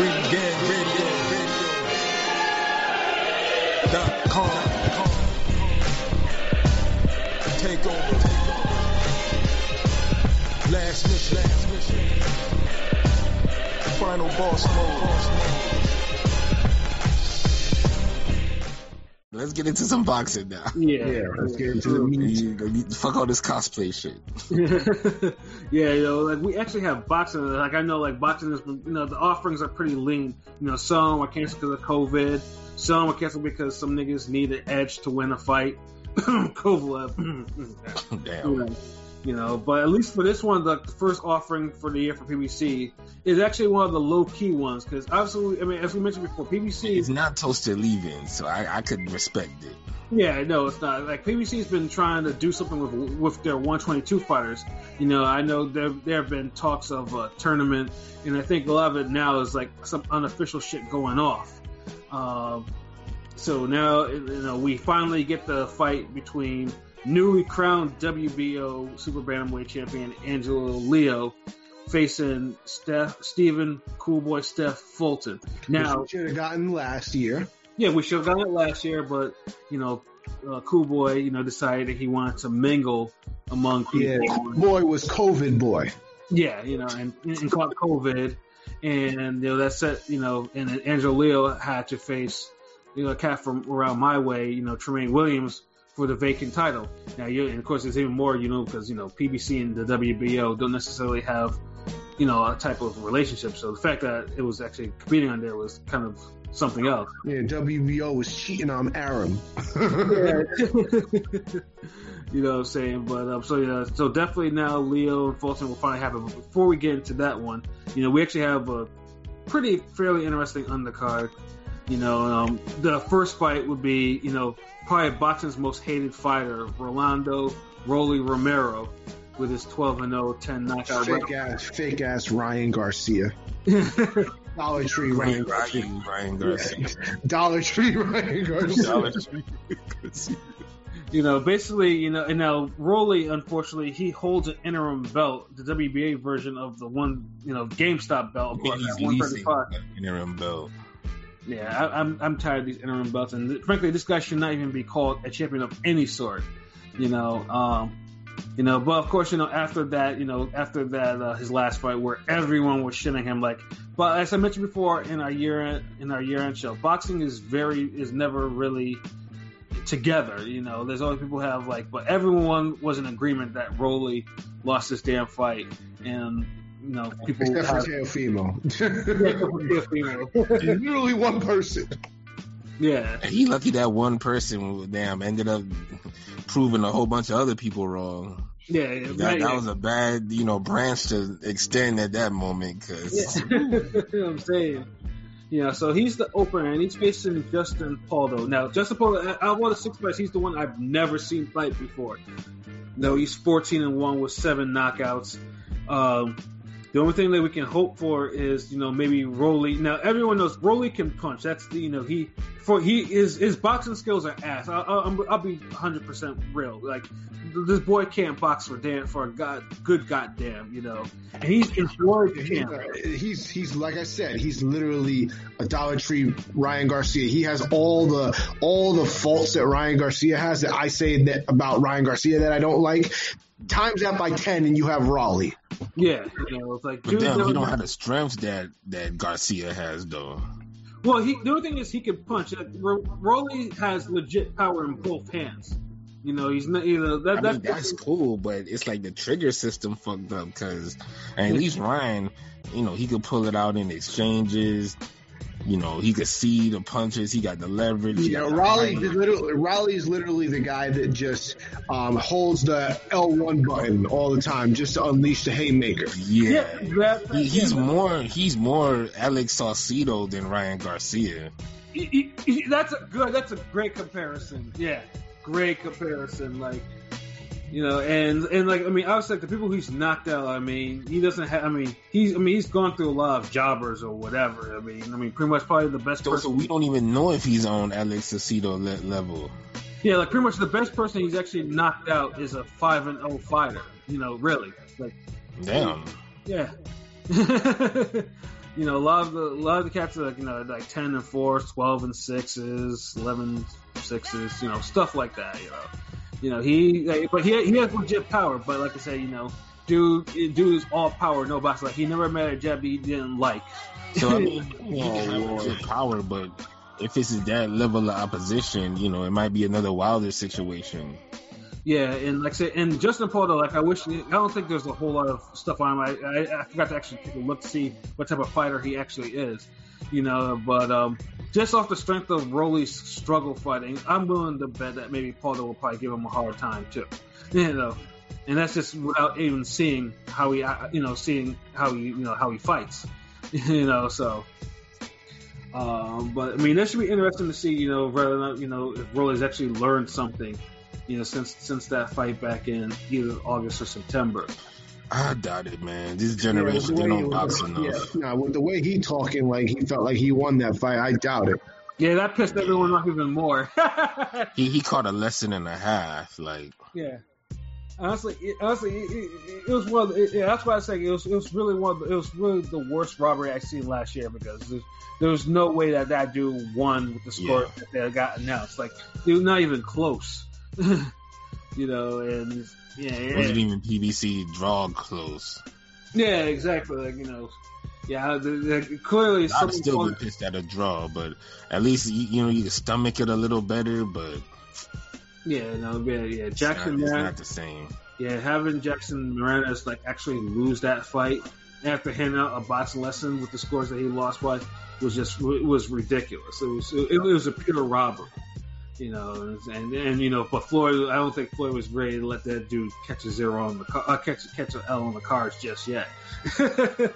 Weekend Radio. Dot com. Take over. Last mission. Last mission. Final boss mode. Let's get into some boxing now. Yeah, Yeah, let's get into the meat. You- you- Fuck all this cosplay shit. yeah, you know, like we actually have boxing. Like I know, like boxing is, you know, the offerings are pretty lean. You know, some are canceled because of COVID. Some are canceled because some niggas need an edge to win a fight. Kovalev. you Damn. know, you know, but at least for this one, the first offering for the year for PBC is actually one of the low key ones because obviously, I mean, as we mentioned before, PBC is not toasted leaving, so I, I could respect it. Yeah, no, it's not. Like PBC's been trying to do something with with their 122 fighters. You know, I know there there have been talks of a tournament, and I think a lot of it now is like some unofficial shit going off. Um, so now, you know, we finally get the fight between newly crowned WBO Super Bantamweight champion Angelo Leo facing Steph Stephen Coolboy Steph Fulton. Now, should have gotten last year. Yeah, we should have gotten it last year, but you know, uh, Cool Boy, you know, decided that he wanted to mingle among Yeah, people. boy was COVID boy. Yeah, you know, and, and caught COVID, and you know that set, you know, and then Angelo Leo had to face, you know, a cat from around my way, you know, Tremaine Williams for the vacant title. Now, you and of course, it's even more, you know, because you know PBC and the WBO don't necessarily have, you know, a type of relationship. So the fact that it was actually competing on there was kind of something else. Yeah, WBO was cheating on Aram. you know what I'm saying? But um, so yeah, so definitely now Leo and Fulton will finally happen. But before we get into that one, you know, we actually have a pretty fairly interesting undercard. You know, um, the first fight would be, you know, probably boxing's most hated fighter, Rolando Rolly Romero, with his 12 and 0, 10 knockout fake record. ass, fake ass Ryan Garcia. Dollar Tree Ryan Ryan, Garcia. Ryan, Ryan Garcia. Dollar Tree Ryan Garcia. Dollar Tree Garcia. you know, basically, you know, and now Rolly, unfortunately, he holds an interim belt, the WBA version of the one, you know, GameStop belt, of course, he's at leasing 135. an interim belt. Yeah, I, I'm I'm tired of these interim belts, and th- frankly, this guy should not even be called a champion of any sort. You know, um, you know, but of course, you know, after that, you know, after that, uh, his last fight where everyone was shitting him, like, but as I mentioned before in our year in our year end show, boxing is very is never really together. You know, there's always people have like, but everyone was in agreement that Rolly lost this damn fight, and you know, people Except for have, Teofimo. Literally one person. Yeah. He lucky that one person, damn, ended up proving a whole bunch of other people wrong. Yeah, That, right, that was a bad, you know, branch to extend at that moment because Yeah. you know what I'm saying? Yeah, so he's the opener, and he's facing Justin Pauldo. Now, Justin Pauldo, of all the six fights, he's the one I've never seen fight before. No, he's 14 and one with seven knockouts. Um, the only thing that we can hope for is, you know, maybe Rolly. Now, everyone knows Rolly can punch. That's the, you know, he for he is his boxing skills are ass. I, I'm, I'll be 100 percent real. Like this boy can't box for damn for a god good goddamn, you know. And he's enjoyed the camp. Uh, he's he's like I said, he's literally a Dollar Tree Ryan Garcia. He has all the all the faults that Ryan Garcia has that I say that about Ryan Garcia that I don't like. Times that by ten, and you have Rolly. Yeah, you know, it's like but damn, he don't have the strength that that Garcia has though. Well, he the only thing is he can punch. Ro- Rolly has legit power in both hands. You know, he's not. You know, that, I that's, mean, that's cool, but it's like the trigger system fucked up because at least Ryan, you know, he could pull it out in exchanges. You know, he could see the punches. He got the leverage. he Yeah, got the Rolly is literally Rolly is literally the guy that just um, holds the L1 button all the time just to unleash the haymaker. Yeah, yeah, that, He, he's more he's more Alex Saucedo than Ryan Garcia. he- he- he- that's a good. That's a great comparison. Yeah, great comparison. Like, you know, and and like I mean, obviously, like the people he's knocked out. I mean, he doesn't have. I mean, he's. I mean, he's gone through a lot of jobbers or whatever. I mean, I mean, pretty much probably the best So, so person. we don't even know if he's on Alex Saucedo le- level. Yeah, like pretty much the best person he's actually knocked out is a five and zero fighter. You know, really, like Damn. yeah. you know, a lot of the a lot of the cats are like you know like ten and fours, 12 and sixes, 11 sixes, you know, stuff like that. You know, you know he, like, but he he has legit power. But like I said, you know, dude, dude is all power, no box. Like he never met a jab he didn't like. So I mean, he can have oh, legit power, but if it's that level of opposition, you know, it might be another Wilder situation. Yeah, and like I said, and Justin Paul, though, like I wish, I don't think there's a whole lot of stuff on him. I, I, I forgot to actually take a look to see what type of fighter he actually is, you know. But um, just off the strength of Rolly's struggle fighting, I'm willing to bet that maybe Paul will probably give him a hard time too, you know. And that's just without even seeing how he, uh, you know, seeing how he, you know, how he fights, you know. So, um, but I mean, that should be interesting to see, you know, whether or not, you know, if Rolly's actually learned something you know, since since that fight back in either August or September. I doubt it, man. This generation Yeah, they the way don't he- box enough. Yeah, no, with the way he talking, like he felt like he won that fight. I doubt it. Yeah, that pissed everyone off even more. He he caught a lesson and a half. Like yeah. Honestly, it, honestly, it, it, it was one. Of the, it, yeah, that's why I say it was. It was really one. Of the, it was really the worst robbery I seen last year because there's, there was no way that that dude won with the score Yeah. that they got announced. Like it was not even close. you know, and yeah, it yeah. wasn't even PBC draw close. Yeah, exactly. Like you know, yeah. The, the, clearly, I'd still called- be pissed at a draw, but at least you, you know you can stomach it a little better. But yeah, no, yeah, yeah. it's, Jackson, not, it's not the same. yeah, having Jackson Mariñez like actually lose that fight after handing out a boxing lesson with the scores that he lost by was just it was ridiculous. It was it, it was a pure robbery. You know, and and you know, but Floyd, I don't think Floyd was ready to let that dude catch a zero on the car, uh, catch catch an L on the cards just yet.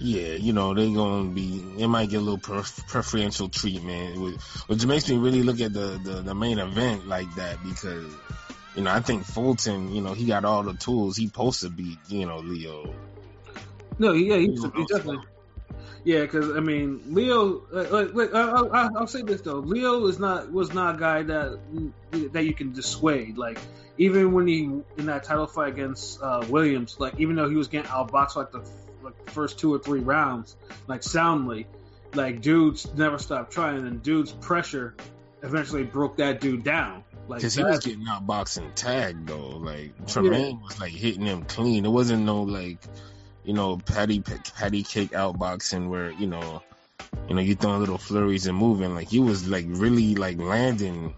Yeah, you know they're gonna be. It might get a little pref- preferential treatment, which, makes me really look at the, the the main event like that because you know I think Fulton, you know, he got all the tools. He supposed to beat you know Leo. No, yeah, he, he definitely. Yeah, because I mean, Leo. Like, like, like I, I, I'll say this though, Leo is not was not a guy that that you can dissuade. Like even when he in that title fight against uh, Williams, like even though he was getting outboxed like the like first two or three rounds, like soundly, like dudes never stopped trying, and dudes pressure eventually broke that dude down. Like Because he was getting outboxed and tagged though. Like Tremaine was like hitting him clean. It wasn't no like you know patty patty cake outboxing where you know you know you throwing little flurries and moving. Like he was like really like landing.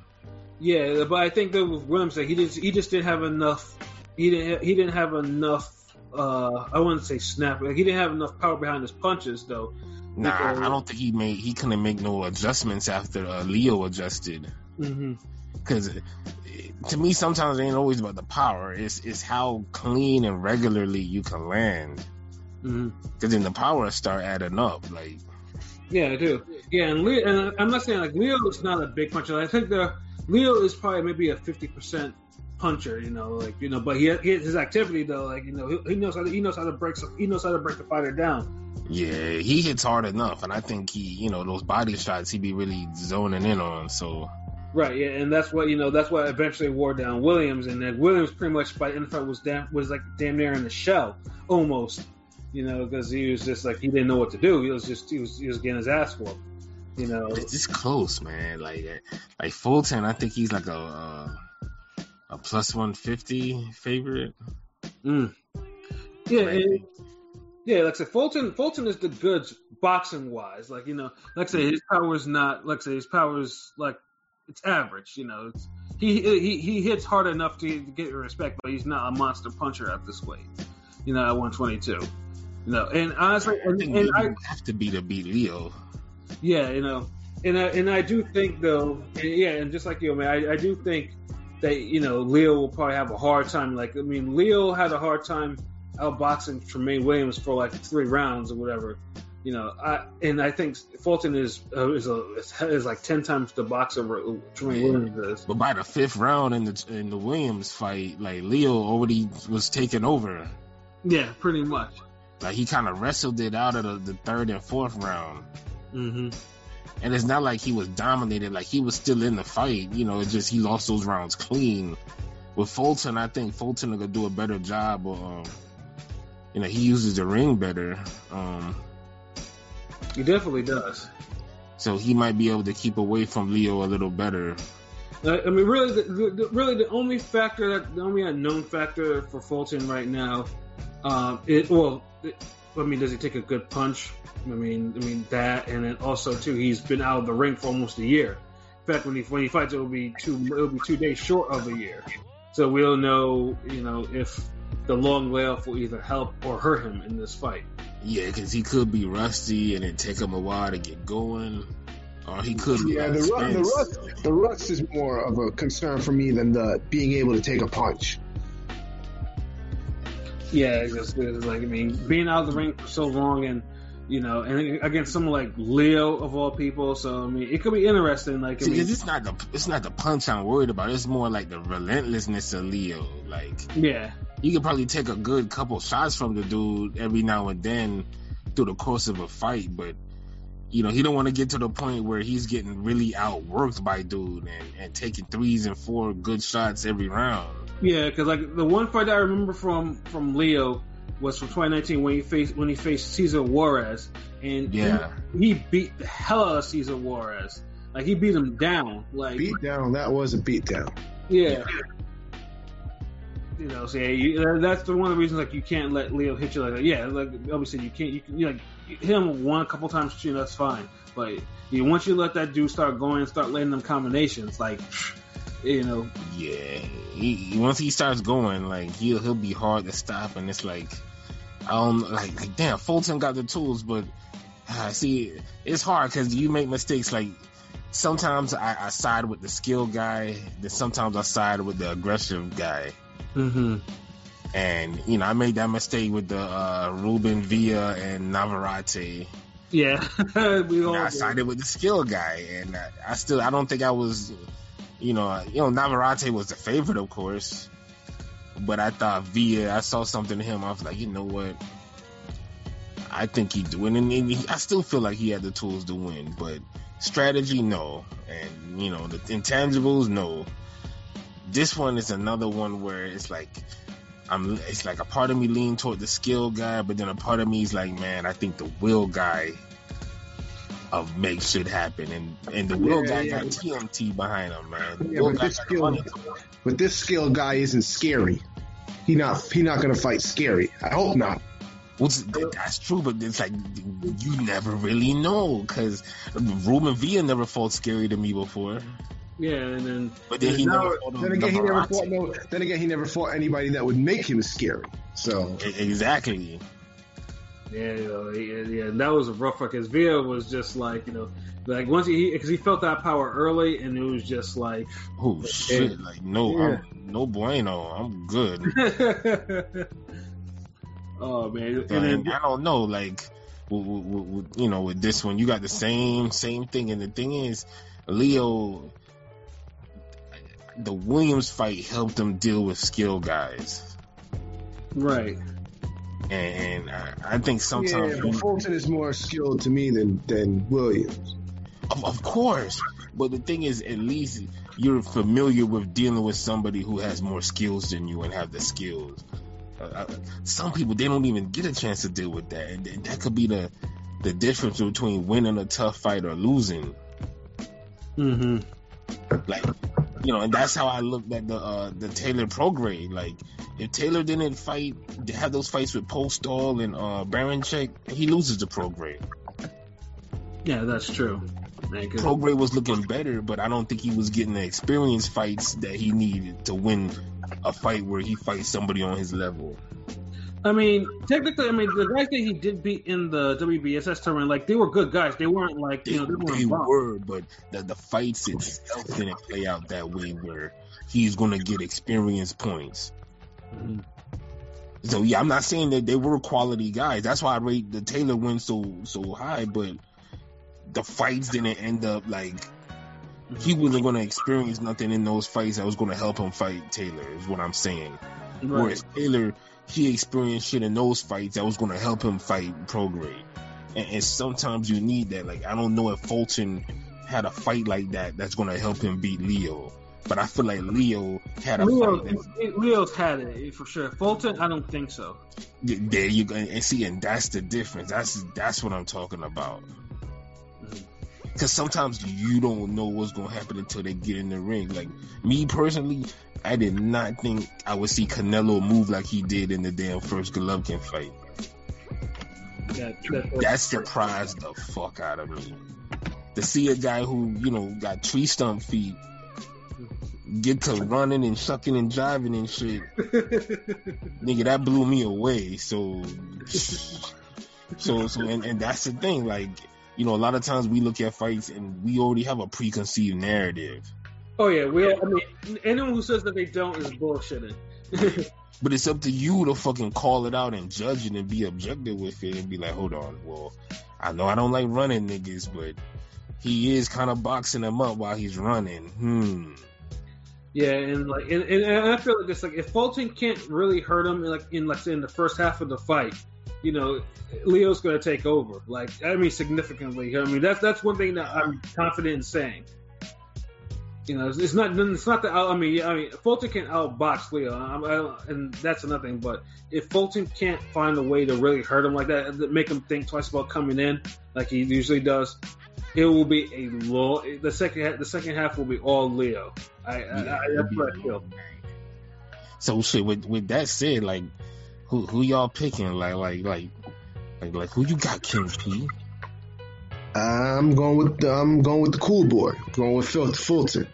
Yeah, but I think that with Williams, like, he just he just didn't have enough. He didn't he didn't have enough. Uh, I wouldn't say snap. Like, he didn't have enough power behind his punches, though. Nah, Because- I don't think he made he couldn't make no adjustments after uh, Leo adjusted. Mm-hmm. Because to me, sometimes it ain't always about the power. It's it's how clean and regularly you can land. Mm-hmm. Because then the power start adding up. Like Yeah, I do. Yeah, and Leo, and I'm not saying like Leo is not a big puncher. I think the Leo is probably maybe a 50 percent puncher. You know, like you know, but he, he his activity though, like you know, he, he knows how to, he knows how to break some, he knows how to break the fighter down. yeah, he hits hard enough, and I think he, you know, those body shots he be really zoning in on. So Right, yeah, and that's what you know. That's what eventually wore down Williams, and then Williams pretty much by the end of the fight was damn, was like damn near in the shell, almost. You know, because he was just like he didn't know what to do. He was just he was he was getting his ass whooped. You know, it's just close, man. Like like Fulton, I think he's like a a, a plus one fifty favorite. mm. yeah, and- yeah. Like I said, Fulton Fulton is the goods boxing wise. Like you know, like I say, his power is not like I say his power is like it's average. You know, it's, he he he hits hard enough to, get your respect, but he's not a monster puncher at this weight. You know, at 122. You know, and honestly, I and, think and I have to be to beat Leo. yeah, you know, and I, and I do think though, and yeah, and just like you, man, I, I do think that you know Leo will probably have a hard time. Like, I mean, Leo had a hard time outboxing Tremaine Williams for like three rounds or whatever. You know, I and I think Fulton is uh, is a is like ten times the boxer Tremaine Williams is. But by the fifth round in the in the Williams fight, like Leo already was taking over. Yeah, pretty much. Like he kind of wrestled it out of the, the third and fourth round. hmm And it's not like he was dominated. Like he was still in the fight. You know, it's just he lost those rounds clean. With Fulton, I think Fulton will do a better job. Of, um, you know, he uses the ring better. Um, He definitely does. So he might be able to keep away from Leo a little better. Uh, I mean, really, the, the, really, the only factor that the only unknown factor for Fulton right now, um, it well, I mean, does he take a good punch? I mean, I mean that, and then also too, he's been out of the ring for almost a year. In fact, when he when he fights, it will be two it will be two days short of a year. So we'll know, you know, if the long layoff will either help or hurt him in this fight. Yeah, because he could be rusty and it take him a while to get going. Or he could be Yeah, the, ru- the rust, the rust is more of a concern for me than the being able to take a punch. Yeah, it's just it's like I mean, being out of the ring for so long, and you know, and against someone like Leo of all people. So I mean, it could be interesting. Like I See, mean, it's not the it's not the punch I'm worried about. It's more like the relentlessness of Leo. Like yeah, you could probably take a good couple shots from the dude every now and then through the course of a fight, but you know he don't want to get to the point where he's getting really outworked by dude and, and taking threes and four good shots every round. Yeah, because like the one fight I remember from from Leo was from 2019 when he faced when he faced Cesar Juarez, and Yeah. he, he beat the hell out of Cesar Juarez. Like he beat him down. Like Beat down, that was a beat down. Yeah. You know, so yeah, you, that's the one of the reasons like you can't let Leo hit you like that. Yeah, like obviously you can't. You can you like hit him one a couple times, you know, that's fine. But you once you let that dude start going, start letting them combinations, like you know, Yeah, he, once he starts going, like he'll he'll be hard to stop, and it's like I don't like like damn Fulton got the tools, but uh, see it's hard because you make mistakes. Like sometimes I, I side with the skill guy, then sometimes I side with the aggressive guy, mm-hmm. and you know I made that mistake with the uh, Ruben Villa and Navarrete. yeah, we all I sided with the skill guy, and I, I still I don't think I was, you know, you know Navarrete was the favorite, of course, but I thought Villa, I saw something in him. I was like, you know what, I think he do, and, and he, I still feel like he had the tools to win, but strategy, no, and you know the intangibles, no. This one is another one where it's like. I'm, it's like a part of me lean toward the skill guy, but then a part of me is like, man, I think the will guy of make shit happen, and and the will Yeah, guy yeah. got TMT behind him, man. Yeah, but this skill- But this skill guy isn't scary. He not he not gonna fight scary. I hope not. Which, that's true, but it's like you never really know because Roman Villa never fought scary to me before, yeah, and then but then he Now, never fought then again, he never fought no. Then again, he never fought anybody that would make him scary. So Exactly. Yeah, you know, yeah, yeah, and that was a rough one because Villa was just like you know, like once he because he felt that power early, and it was just like. Oh shit! Like no, Yeah. I'm, no bueno. I'm good. oh man, and And then, I don't know, like, with, with, with, you know, with this one, you got the same same thing, and the thing is, Leo, the Williams fight helped him deal with skill guys, right. And, and I, I think sometimes, yeah, Fulton is more skilled to me than than Williams. of, of course, but the thing is, at least you're familiar with dealing with somebody who has more skills than you and have the skills. Uh, uh, some people they don't even get a chance to deal with that, and, and that could be the the difference between winning a tough fight or losing. Mm-hmm. Like, you know, and that's how I looked at the uh, the Taylor Prograis. Like, if Taylor didn't fight, have those fights with Postol and uh, Baranchyk, he loses the Prograis. Yeah, that's true. Man, 'cause- Prograis was looking better, but I don't think he was getting the experience fights that he needed to win a fight where he fights somebody on his level. I mean, technically, I mean, the guys that he did beat in the WBSS tournament, like they were good guys. They weren't like They, you know they weren't they were, but the, the fights itself didn't play out that way where he's going to get experience points. Mhm. So yeah, I'm not saying that they were quality guys. That's why I rate the Taylor win so so high, but the fights didn't end up like he wasn't going to experience nothing in those fights that was going to help him fight Taylor. Is what I'm saying. Right. Whereas Taylor, he experienced shit in those fights that was going to help him fight Prograis. And, and sometimes you need that. Like I don't know if Fulton had a fight like that that's going to help him beat Leo. But I feel like Leo had a Leo, fight. that- Leo's had it for sure. Fulton, I don't think so. There you go, and see, and that's the difference. That's that's what I'm talking about. Mm-hmm. Because sometimes you don't know what's gonna happen until they get in the ring. Like me personally, I did not think I would see Canelo move like he did in the damn first Golovkin fight. That, that, That surprised the fuck out of me. To see a guy who you know got tree stump feet get to running and sucking and driving and shit, nigga, that blew me away. So, so, so, and, and that's the thing. Like, you know, a lot of times we look at fights and we already have a preconceived narrative. Oh yeah, we. I mean, anyone who says that they don't is bullshitting. But it's up to you to fucking call it out and judge it and be objective with it and be like, hold on, well, I know I don't like running niggas, but he is kind of boxing them up while he's running. Hmm. Yeah, and like, and, and, I feel like it's like if Fulton can't really hurt him, like in like in the first half of the fight, you know, Leo's going to take over. Like, I mean, significantly. I mean, that's that's one thing that I'm confident in saying. You know, it's, it's not it's not that I mean, I mean, Fulton can outbox Leo, I'm, I, and that's nothing. But if Fulton can't find a way to really hurt him like that, make him think twice about coming in, like he usually does, it will be a low. The second the second half will be all Leo. I, I, I that's what I feel. So shit. With with that said, like, who who y'all picking? Like like like like like who you got, King P? I'm going with the, I'm going with the cool boy. I'm going with Phil, Fulton.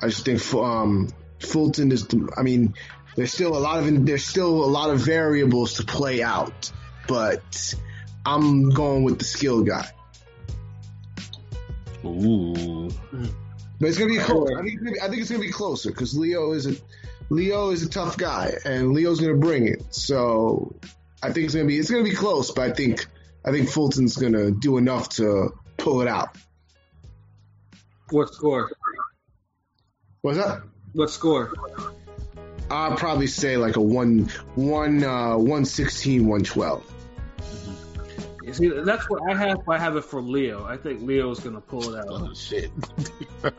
I just think um, Fulton is. The, I mean, there's still a lot of there's still a lot of variables to play out, but I'm going with the skill guy. Ooh. But it's gonna be close. I think, it's gonna be- I think it's gonna be closer because Leo is a Leo is a tough guy, and Leo's gonna bring it. So I think it's gonna be it's gonna be close, but I think I think Fulton's gonna do enough to pull it out. What score? What's that? What score? I'll probably say like a one one uh, one sixteen one twelve. You see, that's what I have. I have it for Leo. I think Leo's gonna pull it out. Oh shit. I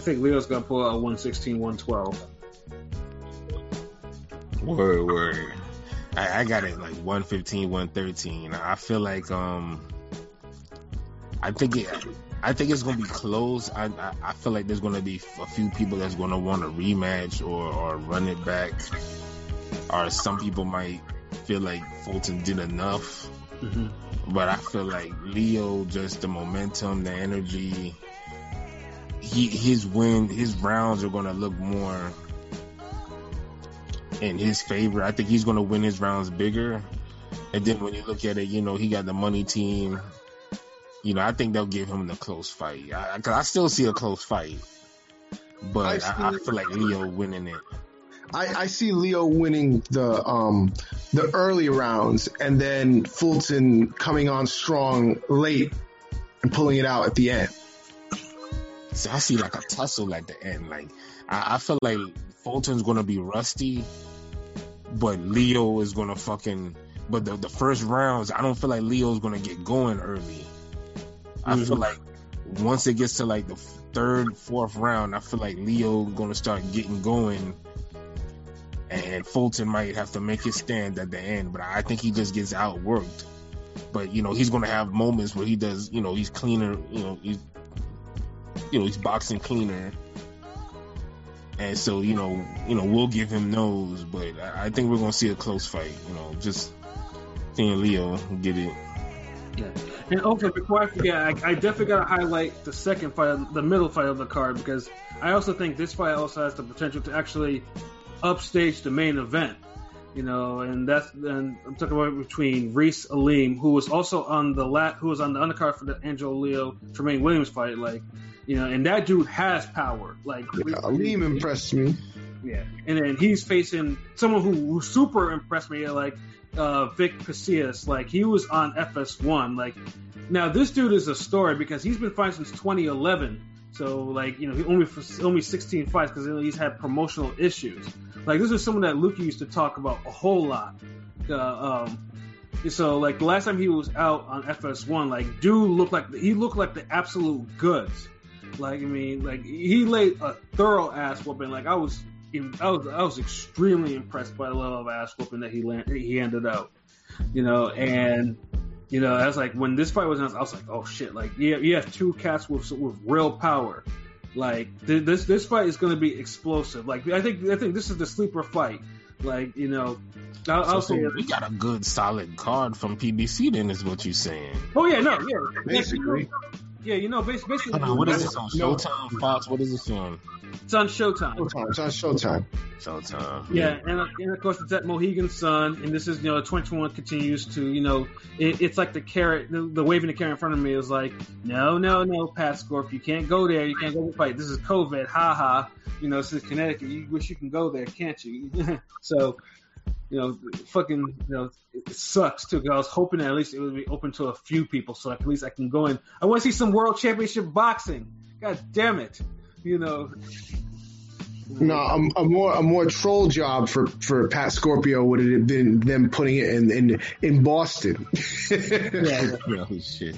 think Leo's gonna pull out 116, 112. Word, word. I, I got it like 115, 113. I feel like um I think it I think it's gonna be close. I, I I feel like there's gonna be a few people that's gonna want a rematch or or run it back, or some people might feel like Fulton did enough. But I feel like Leo, just the momentum, the energy, he his win, his rounds are gonna look more in his favor. I think he's gonna win his rounds bigger. And then when you look at it, you know, he got the money team. You know, I think they'll give him the close fight. I, cause I still see a close fight, but I I, I feel like Leo winning it. I, I see Leo winning the um the early rounds and then Fulton coming on strong late and pulling it out at the end. So I see like a tussle at the end. Like I, I feel like Fulton's gonna be rusty, but Leo is gonna fucking. But the the first rounds, I don't feel like Leo's gonna get going early. I feel mm-hmm. like once it gets to like the third, fourth round, I feel like Leo gonna start getting going, and Fulton might have to make his stand at the end. But I think he just gets outworked. But you know he's gonna have moments where he does. You know he's cleaner. You know he's you know he's boxing cleaner, and so you know you know we'll give him those, but I, I think we're gonna see a close fight. You know, just seeing Leo get it. Yeah. And also, before I forget, I, I definitely got to highlight the second fight, the middle fight of the card, because I also think this fight also has the potential to actually upstage the main event. You know, and that's and I'm talking about between Ra'eese Aleem, who was also on the lat, who was on the undercard for the Angelo Leo Tremaine Williams fight, like, you know, and that dude has power. Like, Yeah, Aleem impressed me. yeah, and then he's facing someone who, who super impressed me, like uh, Vic Pasillas. Like he was on FS1. Like now, this dude is a story because he's been fighting since 2011. So like you know, he only only 16 fights because he's had promotional issues. Like this is someone that Luke used to talk about a whole lot. Uh, um, so like the last time he was out on FS1, like dude looked like he looked like the absolute goods. Like I mean, like he laid a thorough ass whooping. Like I was, I was, I was extremely impressed by the level of ass whooping that he land, he handed out. You know, and you know, I was like, when this fight was announced, I was like, oh shit! Like, yeah, you have two cats with with real power. Like th- this this fight is going to be explosive. Like I think I think this is the sleeper fight. Like you know, I'll, I'll So, say, so we got a good solid card from PBC. Then is what you're saying. oh yeah, no, yeah, Basically. Yeah, you know, bas- basically, Hold on, what is this on No. Showtime, Fox? What is this on? it's on Showtime. Showtime. It's on Showtime. Showtime. Yeah, and, uh, and of course it's at Mohegan Sun, and this is you know 2021 continues to you know it, it's like the carrot, the, the waving the carrot in front of me is like no no no Pat Scorp, you can't go there, you can't go to fight. This is COVID, ha ha. You know this is Connecticut. You wish you can go there, can't you? so you know fucking you know it sucks too. Cause I was hoping that at least it would be open to a few people, so at least I can go in. I want to see some World Championship boxing. God damn it, you know. No, a, a more a more troll job for, for Pat Scorpio would have been them putting it in in, in Boston. Yeah. oh shit.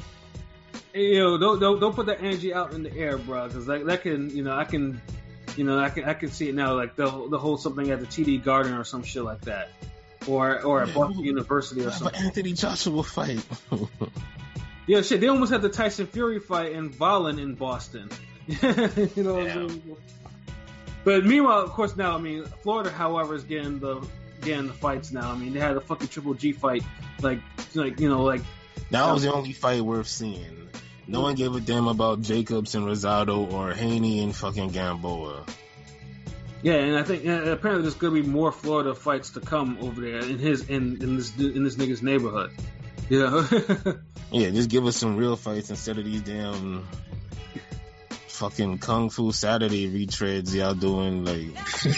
you know, don't, don't don't put that energy out in the air, bro, because that that can, you know, I can, you know, I can I can see it now, like the the whole something at the TD Garden or some shit like that, or or at Yeah. Boston University or something. Anthony Joshua fight. Yeah, shit, they almost had the Tyson Fury fight in Volin in Boston. you know, what I Yeah. mean? but meanwhile, of course, now I mean, Florida, however, is getting the getting the fights now. I mean, they had a fucking Triple G fight, like like you know, like that was the only fight worth seeing. No one gave a damn about Jacobs and Rosado or Haney and fucking Gamboa. Yeah, and I think and apparently there's gonna be more Florida fights to come over there in his in, in this in this nigga's neighborhood. You know? Yeah, just give us some real fights instead of these damn fucking Kung Fu Saturday retreads y'all doing. Like,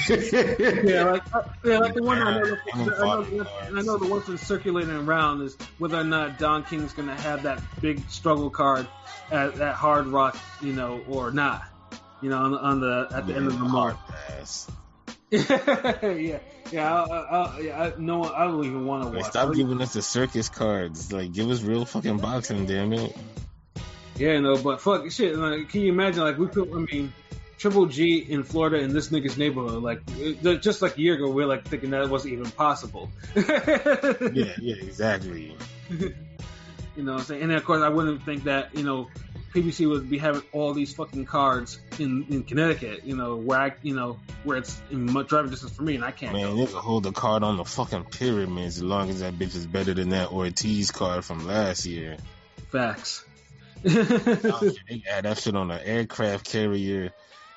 yeah, like uh, yeah, like the one I know, I know, I know the one that's circulating around is whether or not Don King's gonna have that big struggle card at, at Hard Rock, you know, or not. You know, on, the- on the at the end of the month. yeah, yeah, I, I, I, yeah. I, no, I don't even want to Like, watch. stop giving us the circus cards. Like, give us real fucking boxing, damn it. Yeah, no, but fuck shit. Like, can you imagine? Like, we could. I mean, Triple G in Florida in this nigga's neighborhood. Like, it- just like a year ago, we are like thinking that wasn't even possible. Yeah, yeah, exactly. You know what I'm saying? And then, of course, I wouldn't think that, you know, PBC would be having all these fucking cards in, in Connecticut, you know, where I, you know, where it's in driving distance for me and I can't Man, go. they could hold the card on the fucking pyramids as long as that bitch is better than that Ortiz card from last year. Facts. They add that shit on an aircraft carrier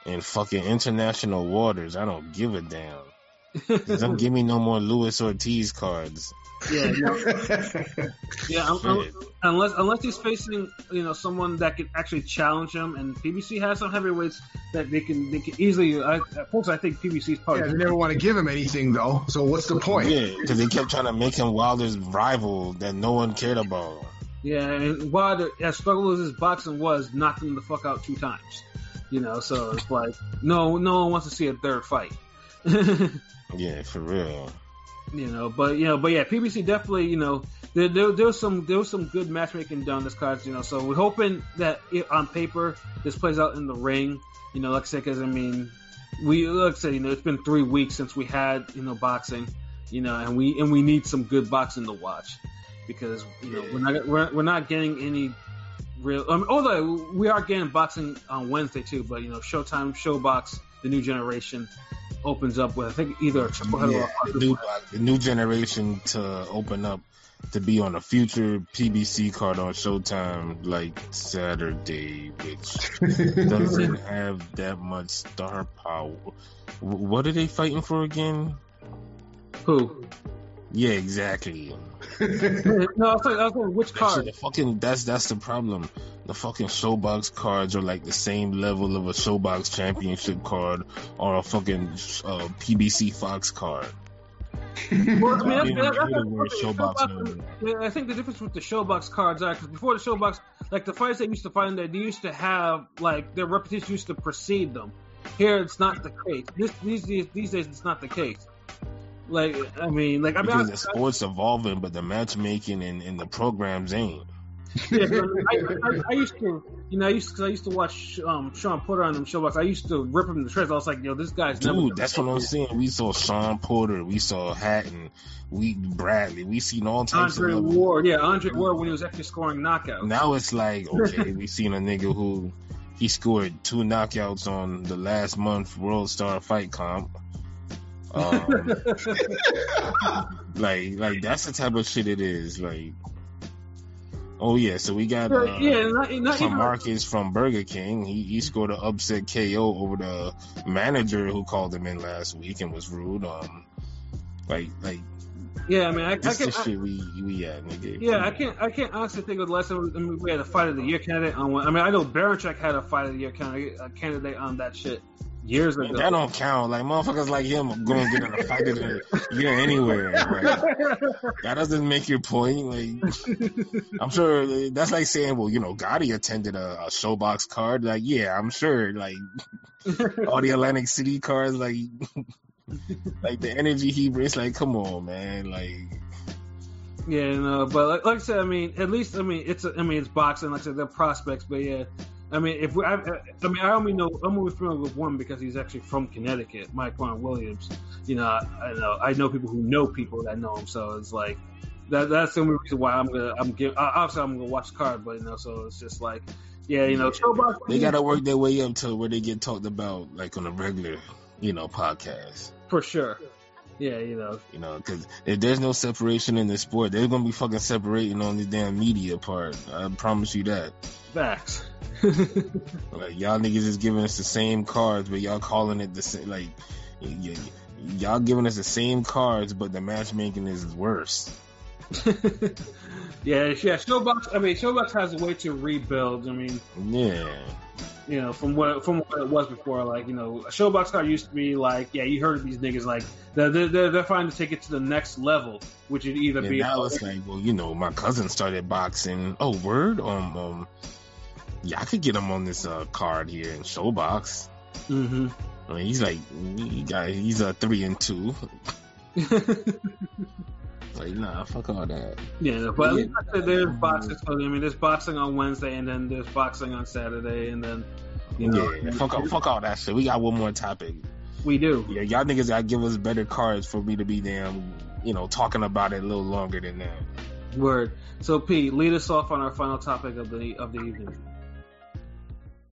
in fucking international waters. I don't give a damn. Don't give me no more Luis Ortiz cards. yeah, no, yeah. I'm, I'm- unless unless he's facing, you know, someone that could actually challenge him, and PBC has some heavyweights that they can they can easily. I, folks, I think PBC's probably. yeah, they never want to give him anything though. So what's the point? Yeah, because they kept trying to make him Wilder's rival that no one cared about. Yeah, and while the, as struggle as his boxing was, knocked him the fuck out two times. You know, so it's like no, no one wants to see a third fight. Yeah, for real. you know, but you know, but yeah, PBC definitely, you know, there, there, there was some there was some good matchmaking done this card, you know. So we're hoping that it, on paper this plays out in the ring, you know, like I said, because I mean, we like I said, you know, it's been three weeks since we had you know boxing, you know, and we and we need some good boxing to watch because you know we're not we're, we're not getting any real. I mean, although we are getting boxing on Wednesday too, but you know, Showtime ShoBox, the new generation opens up with I think either a triple header Yeah, or a The new, the new generation to open up to be on a future PBC card on Showtime like Saturday, which doesn't have that much star power. What are they fighting for again? Who? Yeah, exactly. no, I was saying, I was saying which card? the fucking that's that's the problem. The fucking ShoBox cards are like the same level of a ShoBox championship card or a fucking uh, PBC Fox card. Well, I mean, I that's, that's, word ShoBox ShoBox- no more. yeah, I think the difference with the ShoBox cards are because before the ShoBox, like the fights they used to find, in there, they used to have like their reputation used to precede them. Here, it's not the case. This these these days, it's not the case. Like, I mean, like I mean, Because I, the sport's evolving, but the matchmaking and, and the programs ain't. Yeah, I, I, I used to, you know, I used to, I used to watch um, Sean Porter on them ShoBox. I used to rip him to shreds. I was like, yo, this guy's never. Dude, that's what I'm saying. We saw Sean Porter, we saw Hatton, we Bradley, we seen all types Andre of Ward, yeah, Andre Ward when he was actually scoring knockouts. Now it's like, okay, we seen a nigga who he scored two knockouts on the last month World Star Fight Comp. Um, like, like that's the type of shit it is. Like, oh yeah, so we got uh, yeah, not, not even, Marcus from Burger King. He he scored an upset KO over the manager who called him in last week and was rude. Um, like like yeah. I mean, I, I can. I, we we at, nigga. yeah, I can't. I can't honestly think of the last time I mean, we had a fight of the year candidate on one. I mean, I know Baranchyk had a fight of the year candidate, a candidate on that shit years ago. That don't count. Like motherfuckers like him going to get in a fight of the year anywhere. Like, that doesn't make your point. Like I'm sure that's like saying, well, you know, Gotti attended a, a ShoBox card. Like, yeah, I'm sure. Like all the Atlantic City cards, like like the energy he brings. Like, come on, man. Like Yeah, no, but like, like I said, I mean, at least I mean it's I mean it's boxing. Like I said, they're prospects, but yeah, I mean if we, I, I mean I only know I'm only familiar with one because he's actually from Connecticut, Mike Ron Williams. You know, I, I know I know people who know people that know him, so it's like that. That's the only reason why I'm gonna I'm give obviously I'm gonna watch card, but you know, so it's just like yeah, you know, they gotta work their way up to where they get talked about like on a regular, you know, podcast. for sure. Yeah, you know, You know, because if there's no separation in the sport, they're gonna be fucking separating on the damn media part. I promise you that. facts. Like y'all niggas is giving us the same cards, but y'all calling it the same. Like y- y- y'all giving us the same cards, but the matchmaking is worse. yeah, yeah. ShoBox. I mean, ShoBox has a way to rebuild. I mean, Yeah, you know, from what from what it was before. Like, you know, a ShoBox card used to be like, yeah, you heard of these niggas like they're they're, they're trying to take it to the next level, which would either and be now it's like, well, you know, my cousin started boxing. Oh, word. Um, um, yeah, I could get him on this uh, card here in ShoBox. hmm I mean, he's like, he got, he's a three and two. Like, nah, fuck all that. yeah, but Yeah. said there's boxing. So, I mean, there's boxing on Wednesday, and then there's boxing on Saturday, and then you know, yeah, fuck, all, fuck all that shit. We got one more topic. we do. Yeah, y'all niggas gotta give us better cards for me to be damn, you know, talking about it a little longer than that. Word. So, Pete, lead us off on our final topic of the of the evening.